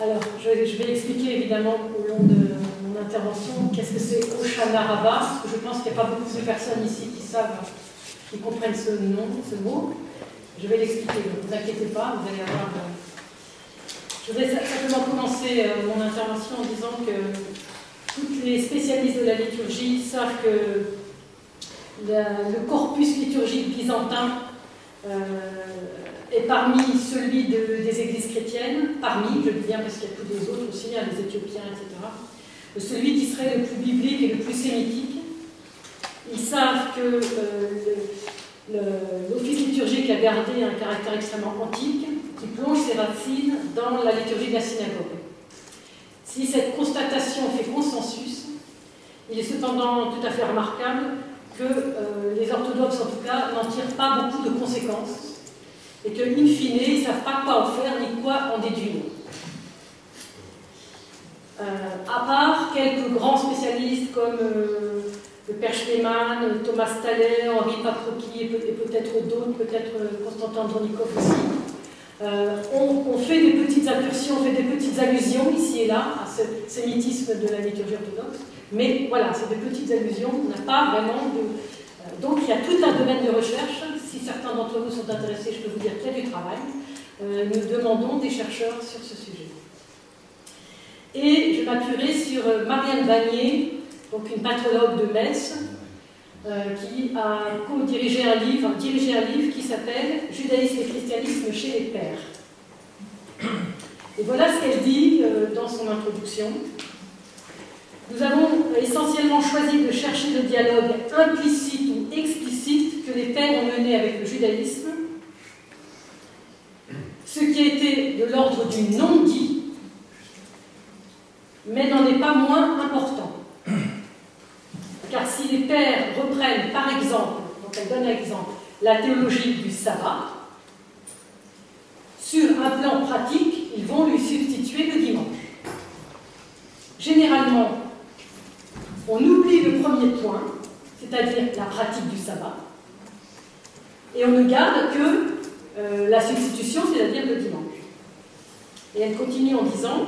Alors, je, vais expliquer évidemment au long de mon intervention qu'est-ce que c'est Oshana que je pense qu'il n'y a pas beaucoup de personnes ici qui savent, qui comprennent ce nom, ce mot. Je vais l'expliquer, ne vous inquiétez pas, vous allez avoir. Je voudrais simplement commencer euh, mon intervention en disant que tous les spécialistes de la liturgie savent que le corpus liturgique byzantin euh, est parmi celui des églises chrétiennes, parmi, je dis bien parce qu'il y a tous les autres aussi, hein, les Éthiopiens, etc., celui qui serait le plus biblique et le plus sémitique. Ils savent que euh, l'office liturgique a gardé un caractère extrêmement antique, qui plonge ses racines dans la liturgie de la synagogue. Si cette constatation fait consensus, il est cependant tout à fait remarquable que euh, les orthodoxes, en tout cas, n'en tirent pas beaucoup de conséquences et que, in fine, ils ne savent pas quoi en faire ni quoi en déduire. Euh, à part quelques grands spécialistes comme euh, le Père Schleman, Thomas Thaler, Henri Paprocki et, peut-être d'autres, peut-être Constantin Andronikov aussi, on, fait des petites incursions, on fait des petites allusions ici et là à ce sémitisme de la liturgie orthodoxe, mais voilà, c'est des petites allusions, on n'a pas vraiment de... Euh, donc il y a tout un domaine de recherche, si certains d'entre vous sont intéressés, je peux vous dire qu'il y a du travail. Euh, nous demandons des chercheurs sur ce sujet. Et je m'appuierai sur euh, Marianne Vanier, donc une patrologue de Metz, qui a co-dirigé un livre, dirigé un livre qui s'appelle Judaïsme et christianisme chez les pères. Et voilà ce qu'elle dit dans son introduction. Nous avons essentiellement choisi de chercher le dialogue implicite ou explicite que les pères ont mené avec le judaïsme, ce qui été de l'ordre du non-dit, mais n'en est pas moins important. Car si les pères reprennent par exemple, donc elle donne un exemple, la théologie du sabbat, sur un plan pratique, ils vont lui substituer le dimanche. Généralement, on oublie le premier point, c'est-à-dire la pratique du sabbat, et on ne garde que euh, la substitution, c'est-à-dire le dimanche. Et elle continue en disant,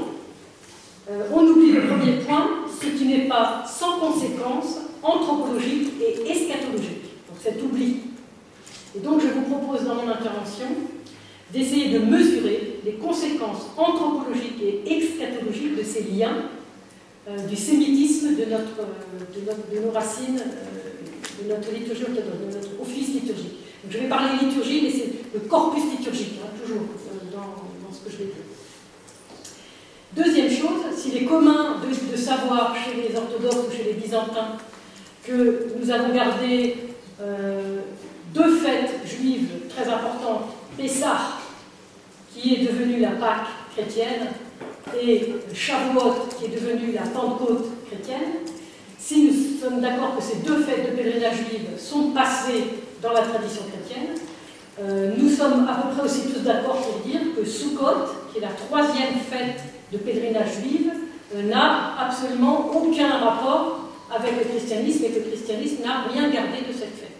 euh, on oublie le premier point, ce qui n'est pas sans conséquence anthropologique et eschatologique. Donc cet oubli. Et donc je vous propose dans mon intervention d'essayer de mesurer les conséquences anthropologiques et eschatologiques de ces liens euh, du sémitisme de, de, nos racines, de notre liturgie de notre office liturgique. Je vais parler liturgie, mais c'est le corpus liturgique, hein, toujours dans, ce que je vais dire. Deuxième chose, s'il est commun de, savoir chez les orthodoxes ou chez les byzantins que nous avons gardé deux fêtes juives très importantes, Pessah, qui est devenue la Pâque chrétienne, et Shavuot, qui est devenu la Pentecôte chrétienne, si nous sommes d'accord que ces deux fêtes de pèlerinage juive sont passées dans la tradition chrétienne, euh, nous sommes à peu près aussi tous d'accord pour dire que Sukkot, qui est la troisième fête de pèlerinage juive, euh, n'a absolument aucun rapport avec le christianisme et que le christianisme n'a rien gardé de cette fête.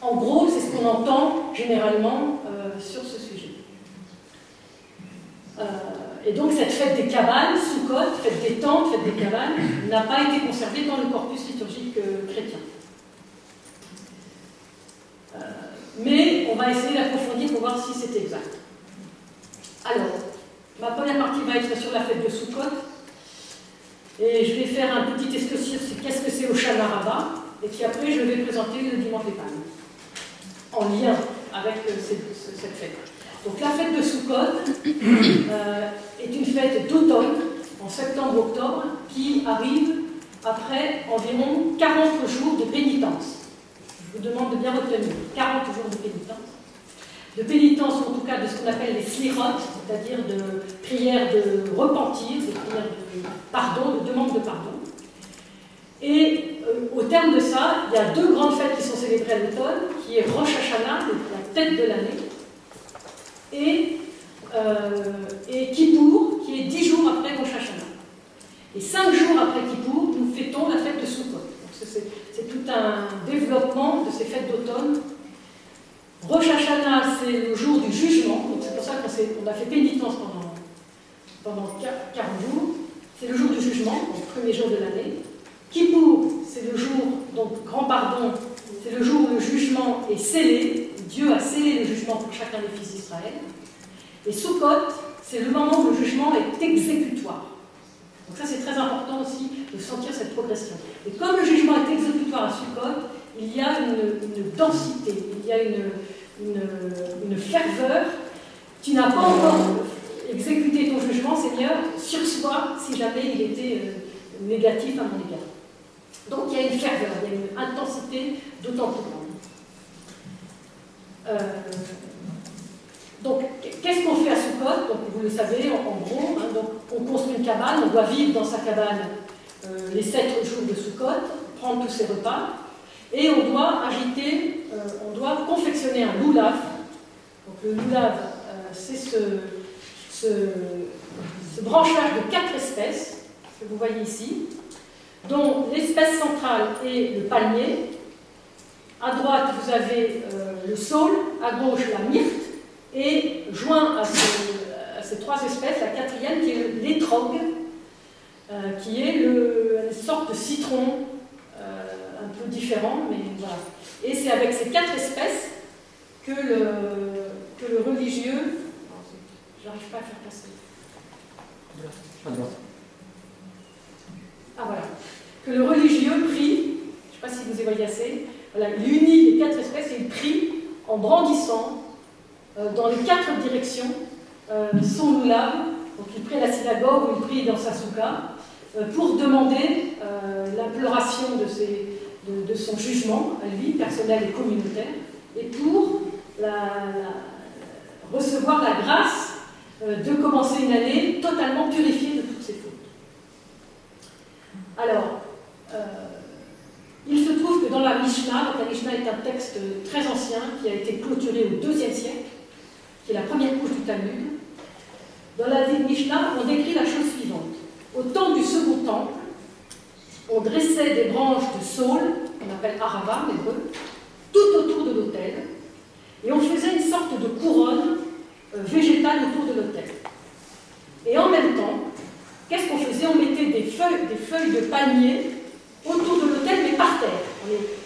En gros, c'est ce qu'on entend généralement euh, sur ce sujet. Et donc cette fête des cabanes, Sukkot, fête des tentes, fête des cabanes, n'a pas été conservée dans le corpus liturgique chrétien. Euh, mais on va essayer d'approfondir pour voir si c'est exact. Alors, ma première partie va être sur la fête de Sukkot. Et je vais faire un petit qu'est-ce que c'est au Rabbah, et puis après je vais présenter le dimanche des en lien avec euh, cette fête. Donc la fête de Sukkot euh, est une fête d'automne, en septembre-octobre, qui arrive après environ 40 jours de pénitence. Je vous demande de bien retenir 40 jours de pénitence. De pénitence, en tout cas, de ce qu'on appelle les slirot, c'est-à-dire de prières de repentir, de prières de pardon, de demande de pardon. Et euh, au terme de ça, il y a deux grandes fêtes qui sont célébrées à l'automne, qui est Rosh Hashanah, la tête de l'année, et, euh, et Kippour, qui est dix jours après Rosh Hashanah. Et cinq jours après Kippour, nous fêtons la fête de Sukkot. C'est tout un développement de ces fêtes d'automne. Rosh Hashanah, c'est le jour du jugement, donc c'est pour ça qu'on a fait pénitence pendant, pendant 40 jours. C'est le jour du jugement, le premier jour de l'année. Kippour, c'est le jour, donc grand pardon, c'est le jour où le jugement est scellé. Dieu a scellé le jugement pour chacun des fils d'Israël. Et Sukkot, c'est le moment où le jugement est exécutoire. Donc ça, c'est très important aussi de sentir cette progression. Et comme le jugement est exécutoire à Sukkot, il y a une, densité, il y a une, une, ferveur. Tu n'as pas encore exécuté ton jugement, Seigneur, sur soi, si jamais il était euh, négatif à mon égard. Donc il y a une ferveur, il y a une intensité d'autant plus grande. Euh, donc, qu'est-ce qu'on fait à Sukkot Donc, vous le savez, en, gros, hein, on construit une cabane, on doit vivre dans sa cabane euh, les sept jours de Sukkot, prendre tous ses repas, et on doit agiter, euh, on doit confectionner un loulav. Donc, le loulav, euh, c'est ce, ce, ce, branchage de quatre espèces que vous voyez ici, dont l'espèce centrale est le palmier. À droite, vous avez le saule, à gauche, la myrte, et joint à, ces trois espèces, la quatrième qui est l'étrogue, euh, qui est le, une sorte de citron euh, un peu différent, mais voilà. Et c'est avec ces quatre espèces que le, que le religieux. J'arrive pas à faire passer. Ah voilà. Que le religieux prie, je ne sais pas si vous y voyez assez, voilà, il unit les quatre espèces et il prie en brandissant dans les quatre directions euh, son loulav. Donc il prie à la synagogue ou il prie dans sa souka euh, pour demander l'imploration de, de, son jugement à lui, personnel et communautaire, et pour recevoir la grâce de commencer une année totalement purifiée de toutes ses fautes. Alors, il se trouve que dans la Mishnah, la Mishnah est un texte très ancien qui a été clôturé au IIe siècle, qui est la première couche du Talmud, dans la Mishnah, on décrit la chose suivante. Au temps du second temple, on dressait des branches de saule, qu'on appelle arava en hébreu, tout autour de l'autel, et on faisait une sorte de couronne euh, végétale autour de l'autel. Et en même temps, qu'est-ce qu'on faisait? On mettait des feuilles, de palmier autour de l'autel, mais par terre.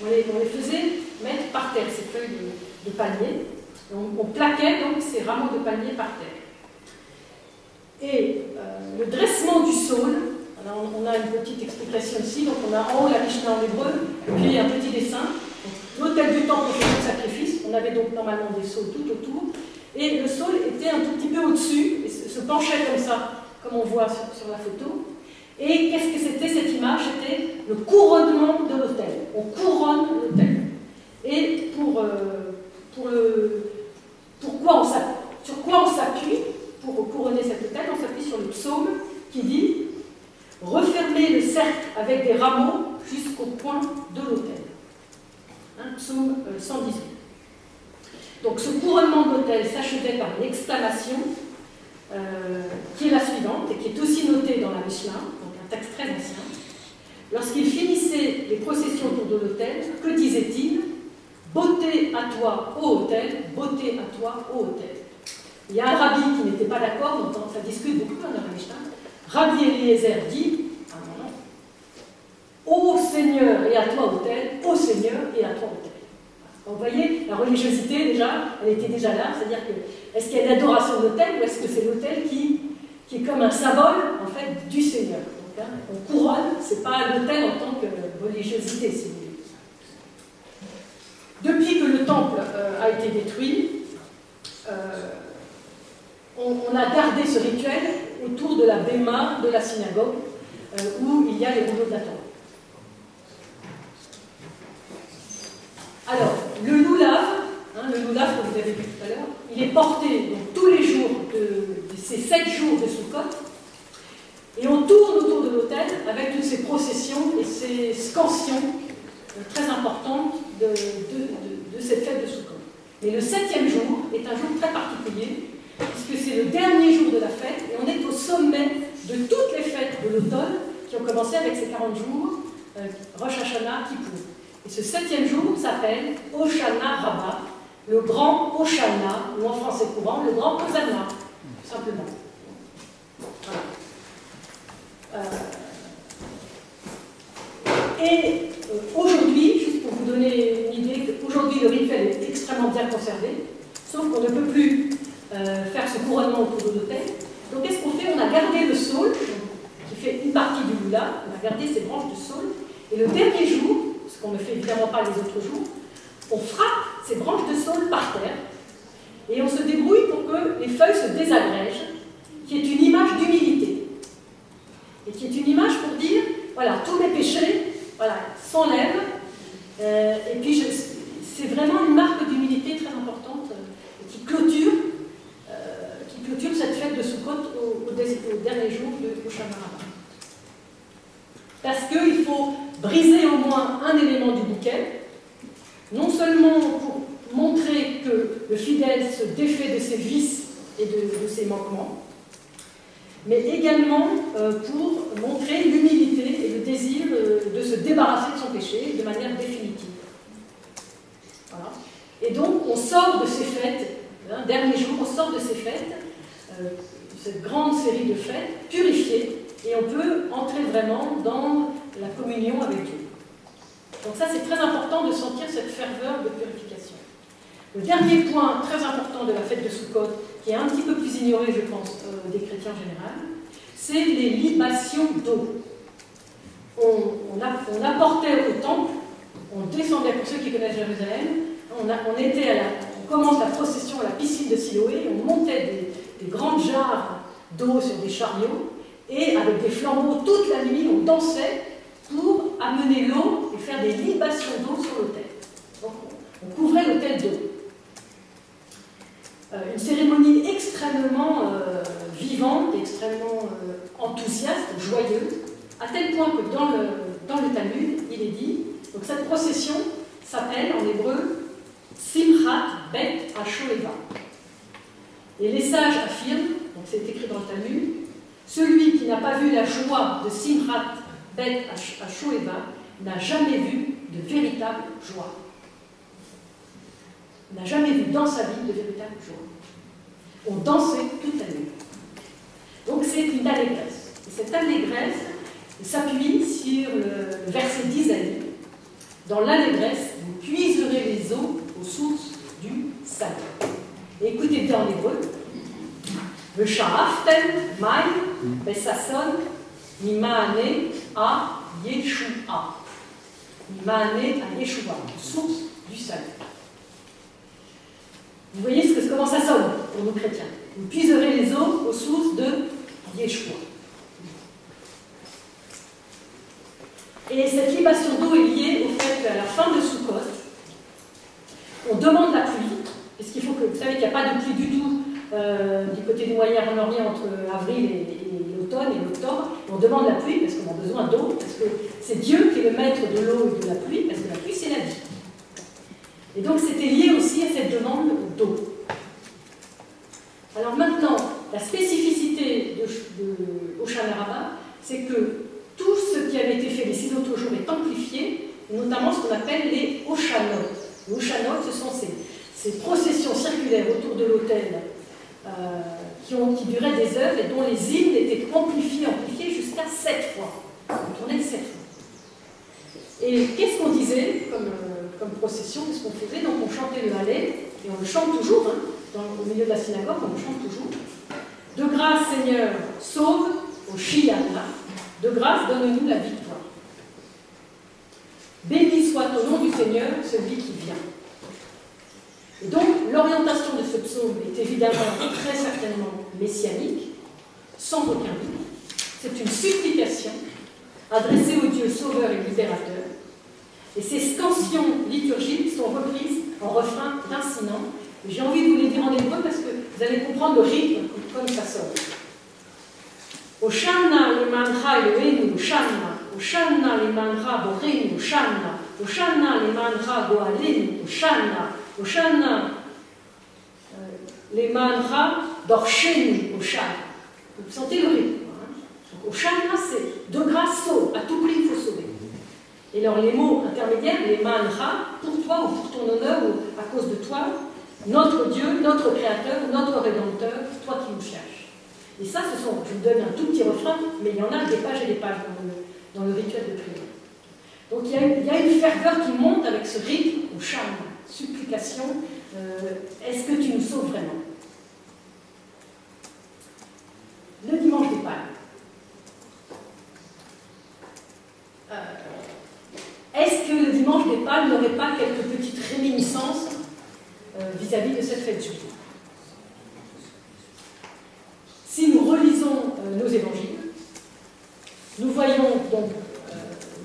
On les, faisait mettre par terre, ces feuilles de, palmier. On, plaquait donc ces rameaux de palmier par terre. Et euh, le dressement du saule, on, a une petite explication ici, donc on a en haut la Mishnah en hébreu, puis un petit dessin. L'autel du temple fait le sacrifice, on avait donc normalement des saules tout autour, et le saule était un tout petit peu au-dessus, et se, penchait comme ça, comme on voit sur, la photo. Et qu'est-ce que c'était cette image? C'était le couronnement de l'autel. On couronne l'autel. Et pour, euh, pour le, sur quoi on s'appuie pour couronner cette autel On s'appuie sur le psaume qui dit Refermez le cercle avec des rameaux jusqu'au point de l'autel. Psaume 118. Euh, Donc ce couronnement d'autel s'achevait par une exclamation euh, qui est la suivante et qui est aussi notée dans la Mishnah, donc un texte très ancien. Lorsqu'il finissait les processions autour de l'autel, que disait-il? Beauté à toi, ô hôtel, beauté à toi, ô hôtel. Il y a un rabbi qui n'était pas d'accord, ça discute beaucoup dans Mishnah. Rabbi Eliezer dit ah. Ô Seigneur et à toi, hôtel, ô Seigneur et à toi, hôtel. vous voyez, la religiosité, déjà, elle était déjà là, c'est-à-dire que est-ce qu'il y a une adoration de l'autel ou est-ce que c'est l'autel qui, est comme un symbole, en fait, du Seigneur hein, On couronne, c'est pas l'autel en tant que religiosité, si depuis que le temple euh, été détruit, euh, on, a gardé ce rituel autour de la béma de la synagogue, euh, où il y a les rouleaux de la tombe. Alors, le loulav, hein, le loulav que vous avez vu tout à l'heure, il est porté tous les jours de, ces sept jours de Sukkot, et on tourne autour de l'autel avec toutes ces processions et ces scansions très importante de, cette fête de Sukkot. Mais le septième jour est un jour très particulier, puisque c'est le dernier jour de la fête, et on est au sommet de toutes les fêtes de l'automne, qui ont commencé avec ces 40 jours, euh, Rosh Hashanah, Kippour. Et ce septième jour s'appelle Oshana Rabbah, le grand Oshana, ou en français courant, le grand Hosanna, tout simplement. Voilà. et aujourd'hui, juste pour vous donner une idée, aujourd'hui le rituel est extrêmement bien conservé, sauf qu'on ne peut plus faire ce couronnement autour de l'autel. Donc qu'est-ce qu'on fait? On a gardé le saule, qui fait une partie du moula, on a gardé ces branches de saule, et le dernier jour, ce qu'on ne fait évidemment pas les autres jours, on frappe ces branches de saule par terre, et on se débrouille pour que les feuilles se désagrègent, qui est une image d'humilité, et qui est une image pour dire, voilà, tous mes péchés voilà, s'enlèvent, euh, et puis c'est vraiment une marque d'humilité très importante, euh, qui clôture cette fête de Sukkot au, au, dernier jour de Maraba. Parce qu'il faut briser au moins un élément du bouquet, non seulement pour montrer que le fidèle se défait de ses vices et de, ses manquements, mais également euh, pour montrer l'humilité et le désir euh, de se débarrasser de son péché de manière définitive. Et donc, on sort de ces fêtes, hein, dernier jour, on sort de ces fêtes euh, cette grande série de fêtes purifiées et on peut entrer vraiment dans la communion avec Dieu. Donc ça, c'est très important de sentir cette ferveur de purification. Le dernier point très important de la fête de Sukkot, qui est un petit peu plus ignoré, je pense, euh, des chrétiens en général, c'est les libations d'eau. On, apportait au temple, on descendait, pour ceux qui connaissent Jérusalem, on, était à on commence la procession à la piscine de Siloé, on montait des, des grandes jarres d'eau sur des chariots, et avec des flambeaux toute la nuit, on dansait pour amener l'eau et faire des libations d'eau sur l'autel. On couvrait l'autel d'eau. Euh, une cérémonie extrêmement euh, vivante, extrêmement euh, enthousiaste, joyeuse, à tel point que dans le, dans le Talmud, il est dit, donc cette procession s'appelle en hébreu Simchat Bet Ashoeva. Et les sages affirment, donc c'est écrit dans le Talmud, celui qui n'a pas vu la joie de Simrat Bet à Shoeva n'a jamais vu de véritable joie. N'a jamais vu dans sa vie de véritable joie. On dansait toute la nuit. Donc c'est une allégresse. Et cette allégresse s'appuie sur le verset d'Isaïe. Dans l'allégresse, vous puiserez les eaux aux sources du salut. Écoutez bien en hébreu. V'sha'aftem mai besason mimane a Yeshua. Mimane a Yeshua, source du salut. Vous voyez ce que, comment ça sonne pour nous chrétiens? Vous puiserez les eaux aux sources de Yeshua. Et cette libation d'eau est liée au fait qu'à la fin de Sukkot, on demande la pluie parce qu'il faut que, vous savez qu'il n'y a pas de pluie du tout euh, du côté du Moyen-Orient entre avril et, l'automne et l'octobre. On demande la pluie parce qu'on a besoin d'eau, parce que c'est Dieu qui est le maître de l'eau et de la pluie, parce que la pluie c'est la vie. Et donc c'était lié aussi à cette demande d'eau. Alors maintenant, la spécificité de, de c'est que tout ce qui avait été fait les six autres jours est amplifié, notamment ce qu'on appelle les Oshanot. Les Oshanot, ce sont ces, ces processions circulaires autour de l'autel euh, qui, qui, duraient des heures et dont les hymnes étaient amplifiés, amplifiés jusqu'à sept fois. On tournait sept fois. Et qu'est-ce qu'on disait comme, euh, comme procession? Qu'est-ce qu'on faisait? Donc on chantait le Hallel, et on le chante toujours, hein, au milieu de la synagogue, on le chante toujours. De grâce, Seigneur, sauve au Shiana. De grâce, donne-nous la victoire. Béni soit au nom du Celui qui vient. Donc, l'orientation de ce psaume est évidemment très certainement messianique, sans aucun doute. C'est une supplication adressée au Dieu sauveur et libérateur. Et ces scansions liturgiques sont reprises en refrain lancinant. J'ai envie de vous les dire en hébreu parce que vous allez comprendre le rythme comme ça sonne. Oshana lemancha Eloheinu, Oshana, Oshana lemancha Borenu, Oshana, Oshana lemancha Goalenu, Oshana, Oshana, euh, les manras d'Orchenu, Oshana. Vous sentez le rythme. Hein Oshana, c'est de grâce sauve, à tout prix il faut sauver. Et alors les mots intermédiaires, les manras, pour toi ou pour ton honneur ou à cause de toi, notre Dieu, notre Créateur, notre Rédempteur, toi qui nous cherches. Et ça, ce sont, je vous donne un tout petit refrain, mais il y en a des pages et des pages dans le, rituel de prière. Donc il y, a, une ferveur qui monte avec ce rythme ou charme, supplication. Euh, est-ce que tu nous sauves vraiment Le dimanche des Palmes. Euh, est-ce que le dimanche des Palmes n'aurait pas quelques petites réminiscences euh, vis-à-vis -vis de cette fête juive si nous relisons euh, nos évangiles, nous voyons donc euh,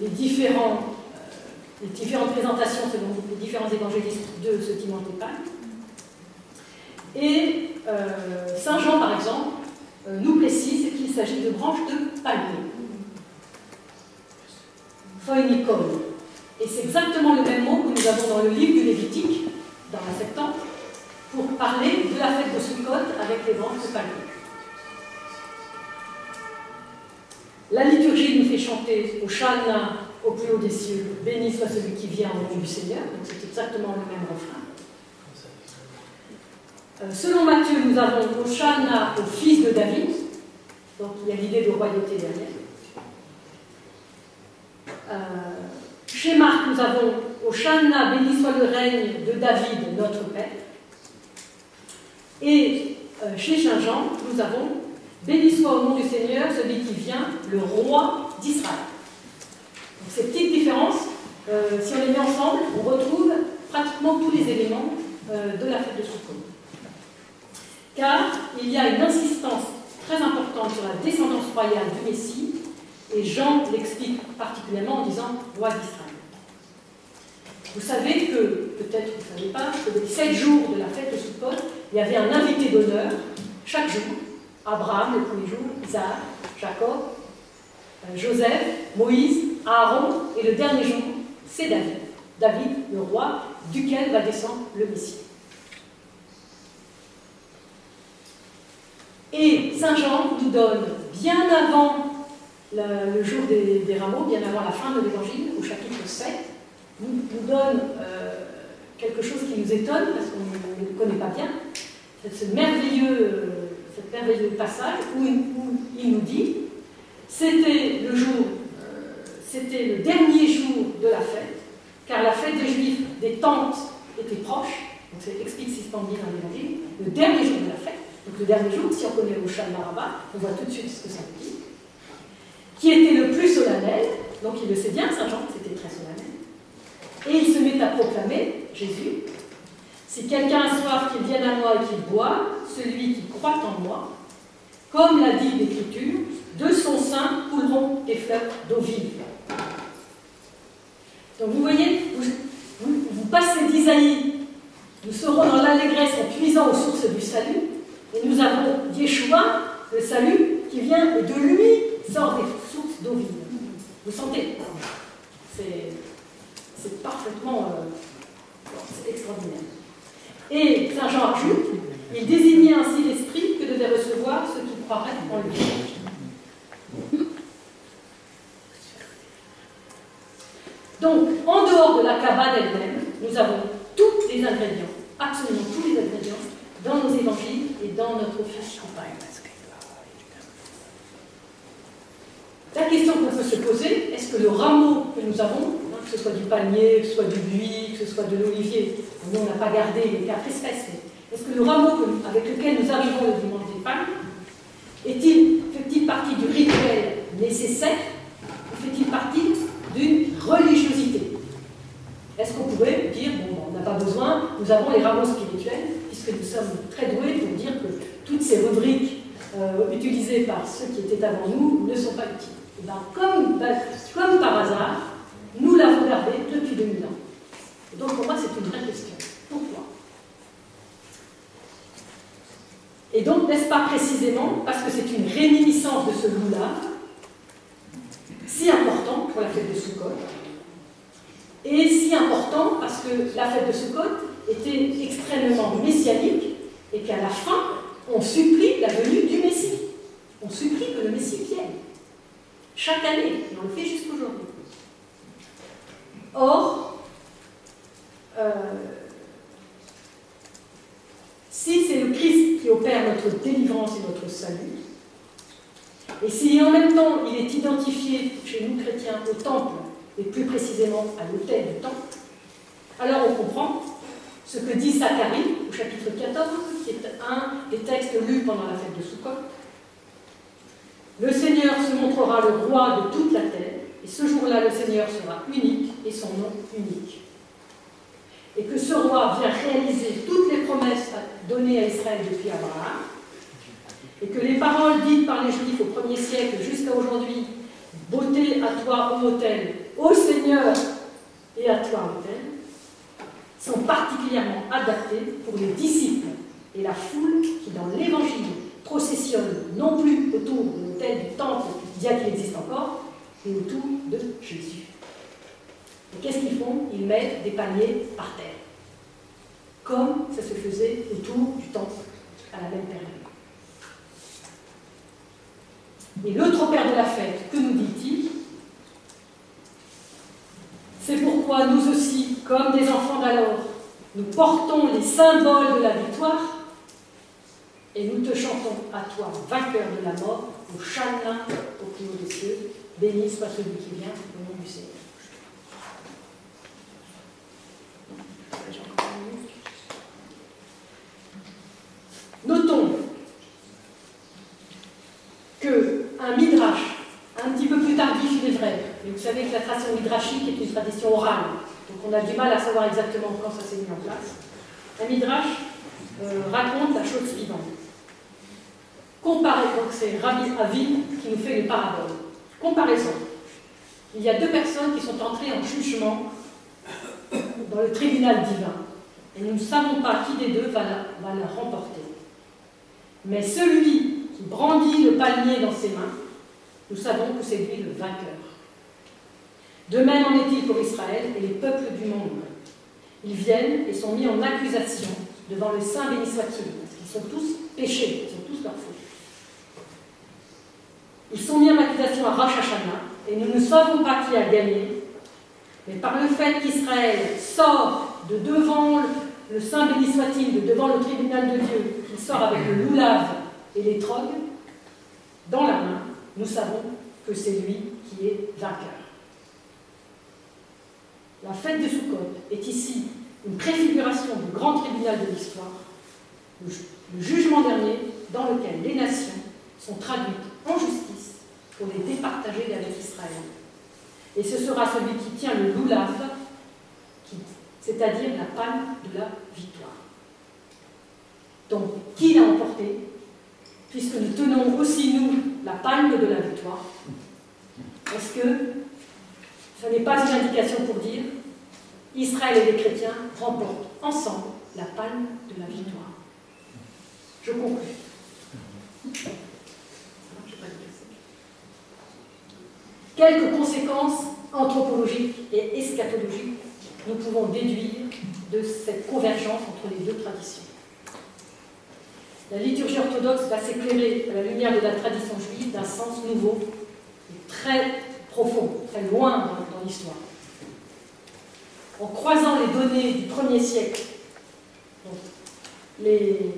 les, différents, euh, les différentes présentations selon les différents évangélistes de ce dimanche des Palmes. Et Saint Jean, par exemple, nous précise qu'il s'agit de branches de palmier. Phoenicon. Et c'est exactement le même mot que nous avons dans le livre du Lévitique, dans la Septante, pour parler de la fête de Sukkot avec les branches de palmier. La liturgie nous fait chanter au Shana, au plus haut des cieux, béni soit celui qui vient au nom du Seigneur. Donc c'est exactement le même refrain. Euh, selon Matthieu, nous avons au au fils de David. Donc il y a l'idée de royauté derrière. Euh, chez Marc, nous avons au Shana, béni soit le règne de David, notre Père. Et euh, chez Saint Jean, nous avons Béni soit au nom du Seigneur celui qui vient, le roi d'Israël. Ces petites différences, euh, si on les met ensemble, on retrouve pratiquement tous les éléments de la fête de Sukkot. Car il y a une insistance très importante sur la descendance royale du Messie, et Jean l'explique particulièrement en disant roi d'Israël. Vous savez que, peut-être vous ne savez pas, que les sept jours de la fête de Sukkot, il y avait un invité d'honneur chaque jour Abraham le premier jour, Isaac, Jacob, euh, Joseph, Moïse, Aaron, et le dernier jour, c'est David. David, le roi, duquel va descendre le Messie. Et Saint Jean nous donne, bien avant le, jour des, rameaux, bien avant la fin de l'Évangile, au chapitre 7, nous, nous donne euh, quelque chose qui nous étonne, parce qu'on ne le connaît pas bien, ce merveilleux cet merveilleux passage où, il nous dit c'était le jour, euh, c'était le dernier jour de la fête, car la fête des Juifs des tentes était proche, donc c'est explicitement dit dans l'évangile, le dernier jour de la fête, donc le dernier jour, si on connaît le Shal on voit tout de suite ce que ça veut dire, qui était le plus solennel, donc il le sait bien, Saint Jean, c'était très solennel, et il se met à proclamer, Jésus, si quelqu'un a soif, qu'il vienne à moi et qu'il boit, celui qui croit en moi, comme l'a dit l'Écriture, de son sein couleront des fleuves d'eau vive. Donc vous voyez, vous, passez d'Isaïe, nous serons dans l'allégresse en puisant aux sources du salut, et nous avons Yeshua, le salut, qui vient de lui sort des sources d'eau vive. Vous sentez C'est parfaitement euh, extraordinaire. Et Saint Jean ajoute, il désignait ainsi l'esprit que devait recevoir ceux qui croiraient en lui. Donc, en dehors de la cabane elle-même, nous avons tous les ingrédients, absolument tous les ingrédients, dans nos évangiles et dans notre campagne. La question qu'on peut se poser, est-ce que le rameau que nous avons, hein, que ce soit du palmier, que ce soit du buis, que ce soit de l'olivier, nous on n'a pas gardé les quatre espèces, est-ce que le rameau avec lequel nous arrivons le dimanche des palmes est-il, fait-il partie du rituel nécessaire ou fait-il partie d'une religiosité? Est-ce qu'on pourrait dire, bon, on n'a pas besoin, nous avons les rameaux spirituels, puisque nous sommes très doués pour dire que toutes ces rubriques euh, utilisées par ceux qui étaient avant nous ne sont pas utiles. Et ben, comme, ben, comme par hasard, nous l'avons gardé depuis 2000 ans. Et donc pour moi, c'est une vraie question. Pourquoi? Et donc, n'est-ce pas précisément parce que c'est une réminiscence de ce loup-là, si important pour la fête de Sukkot, et si important parce que la fête de Sukkot était extrêmement messianique et qu'à la fin, on supplie la venue du Messie. On supplie que le Messie vienne. Chaque année, et on le fait jusqu'aujourd'hui. Or, euh, si c'est le Christ qui opère notre délivrance et notre salut, Et si en même temps il est identifié chez nous chrétiens au temple, et plus précisément à l'autel du temple, alors on comprend ce que dit Zacharie au chapitre 14, qui est un des textes lus pendant la fête de Sukkot. Le Seigneur se montrera le roi de toute la terre, et ce jour-là, le Seigneur sera unique et son nom unique. Et que ce roi vient réaliser toutes les promesses données à Israël depuis Abraham, et que les paroles dites par les Juifs au premier siècle jusqu'à aujourd'hui, beauté à toi, ô autel, ô Seigneur et à toi, autel, sont particulièrement adaptées pour les disciples et la foule qui, dans l'Évangile, processionne non plus autour de l'autel du temple, bien qu'il existe encore, mais autour de Jésus. Et qu'est-ce qu'ils font? Ils mettent des paniers par terre, comme ça se faisait autour du temple à la même période. Et l'autre père de la fête, que nous dit-il? C'est pourquoi nous aussi, comme des enfants d'alors, nous portons les symboles de la victoire et nous te chantons à toi, vainqueur de la mort, au châtelain au plus haut des cieux. Béni soit celui qui vient au nom du Seigneur. Notons qu'un midrash, un petit peu plus tardif, il est vrai, vous savez que la tradition midrashique est une tradition orale, donc on a du mal à savoir exactement quand ça s'est mis en place. Un midrash euh, raconte la chose suivante. Comparez, c'est Rabbi Avi qui nous fait les paraboles. Comparaison. Il y a deux personnes qui sont entrées en jugement dans le tribunal divin. Et nous ne savons pas qui des deux va la, va la remporter. Mais celui qui brandit le palmier dans ses mains, nous savons que c'est lui le vainqueur. De même en est-il pour Israël et les peuples du monde. Ils viennent et sont mis en accusation devant le Saint béni soit-il, parce qu'ils sont tous péchés, ils ont tous leur faute. Ils sont mis en accusation à Rosh Hashanah, et nous ne savons pas qui a gagné, mais par le fait qu'Israël sort de devant le Saint béni de devant le tribunal de Dieu, qu'il sort avec le loulave et les trogues dans la main, nous savons que c'est lui qui est vainqueur. La fête de Sukkot est ici une préfiguration du grand tribunal de l'histoire, le jugement dernier dans lequel les nations sont traduites en justice pour les départager avec Israël. Et ce sera celui qui tient le loulav, c'est-à-dire la palme de la victoire. Donc, qui l'a emporté Puisque nous tenons aussi, nous, la palme de la victoire? Est-ce que ce n'est pas une indication pour dire Israël et les chrétiens remportent ensemble la palme de la victoire Je conclue. Quelques conséquences anthropologiques et eschatologiques nous pouvons déduire de cette convergence entre les deux traditions. La liturgie orthodoxe va s'éclairer à la lumière de la tradition juive d'un sens nouveau et très profond, très loin l'histoire. En croisant les données du premier siècle, les,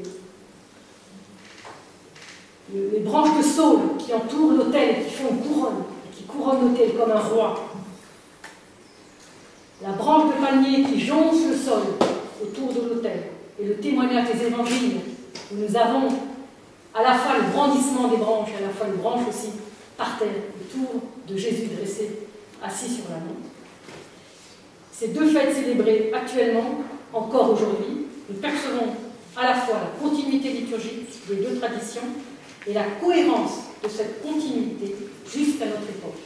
branches de saule qui entourent l'autel qui font couronne, qui couronne l'autel comme un roi, la branche de palmier qui jonche le sol autour de l'autel, et le témoignage des évangiles, où nous avons à la fois le brandissement des branches et à la fois une branche aussi par terre autour de Jésus dressé, assis sur la main. Ces deux fêtes célébrées actuellement, encore aujourd'hui, nous percevons à la fois la continuité liturgique des deux traditions et la cohérence de cette continuité jusqu'à notre époque.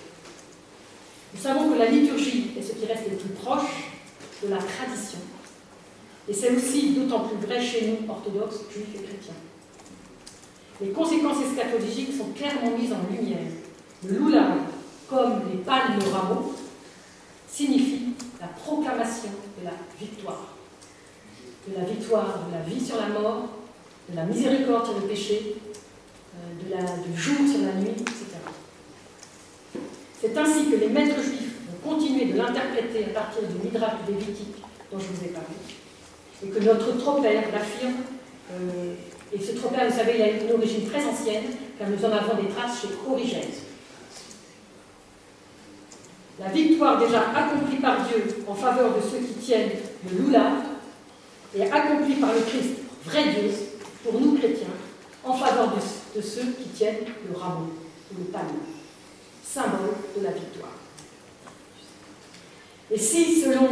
Nous savons que la liturgie est ce qui reste le plus proche de la tradition. Et c'est aussi d'autant plus vrai chez nous, orthodoxes, juifs et chrétiens. Les conséquences eschatologiques sont clairement mises en lumière. Le comme les palmes de rameaux, signifie la proclamation de la victoire. De la victoire de la vie sur la mort, de la miséricorde sur le péché, euh, de la, du jour sur la nuit, etc. C'est ainsi que les maîtres juifs vont continuer de l'interpréter à partir du Midrash lévitique dont je vous ai parlé, et que notre tropère l'affirme euh, Et ce tropère, vous savez, il a une origine très ancienne, car nous en avons des traces chez Origène. La victoire déjà accomplie par Dieu en faveur de ceux qui tiennent le loulard et accomplie par le Christ, vrai Dieu, pour nous chrétiens, en faveur de, ceux qui tiennent le rameau ou le palme, symbole de la victoire. Et si, selon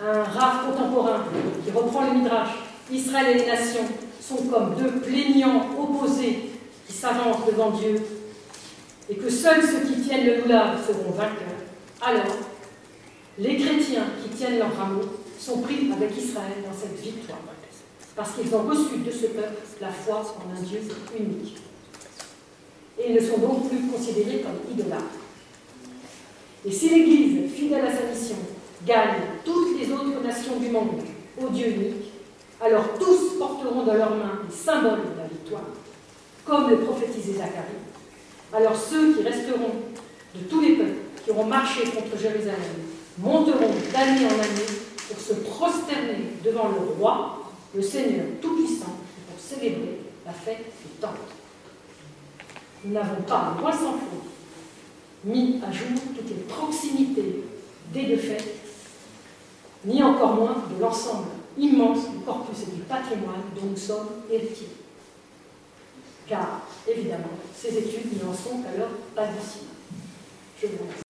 un rare contemporain qui reprend le Midrash, Israël et les nations sont comme deux plaignants opposés qui s'avancent devant Dieu, et que seuls ceux qui tiennent le loulard seront vainqueurs, alors les chrétiens qui tiennent leur rameau sont pris avec Israël dans cette victoire, parce qu'ils ont reçu de ce peuple la foi en un Dieu unique. Et ils ne sont donc plus considérés comme idolâtres. Et si l'Église, fidèle à sa mission, gagne toutes les autres nations du monde au Dieu unique, alors tous porteront dans leurs mains les symboles de la victoire, comme le prophétisait Zacharie. Alors ceux qui resteront de tous les peuples qui auront marché contre Jérusalem monteront d'année en année pour se prosterner devant le roi, le Seigneur Tout-Puissant, pour célébrer la fête du Temple. Nous n'avons pas, loin sans faute, mis à jour toutes les proximités des deux fêtes, ni encore moins de l'ensemble immense du corpus et du patrimoine dont nous sommes héritiers. Car, évidemment, ces études n'y en sont alors pas d'ici. Je vous remercie.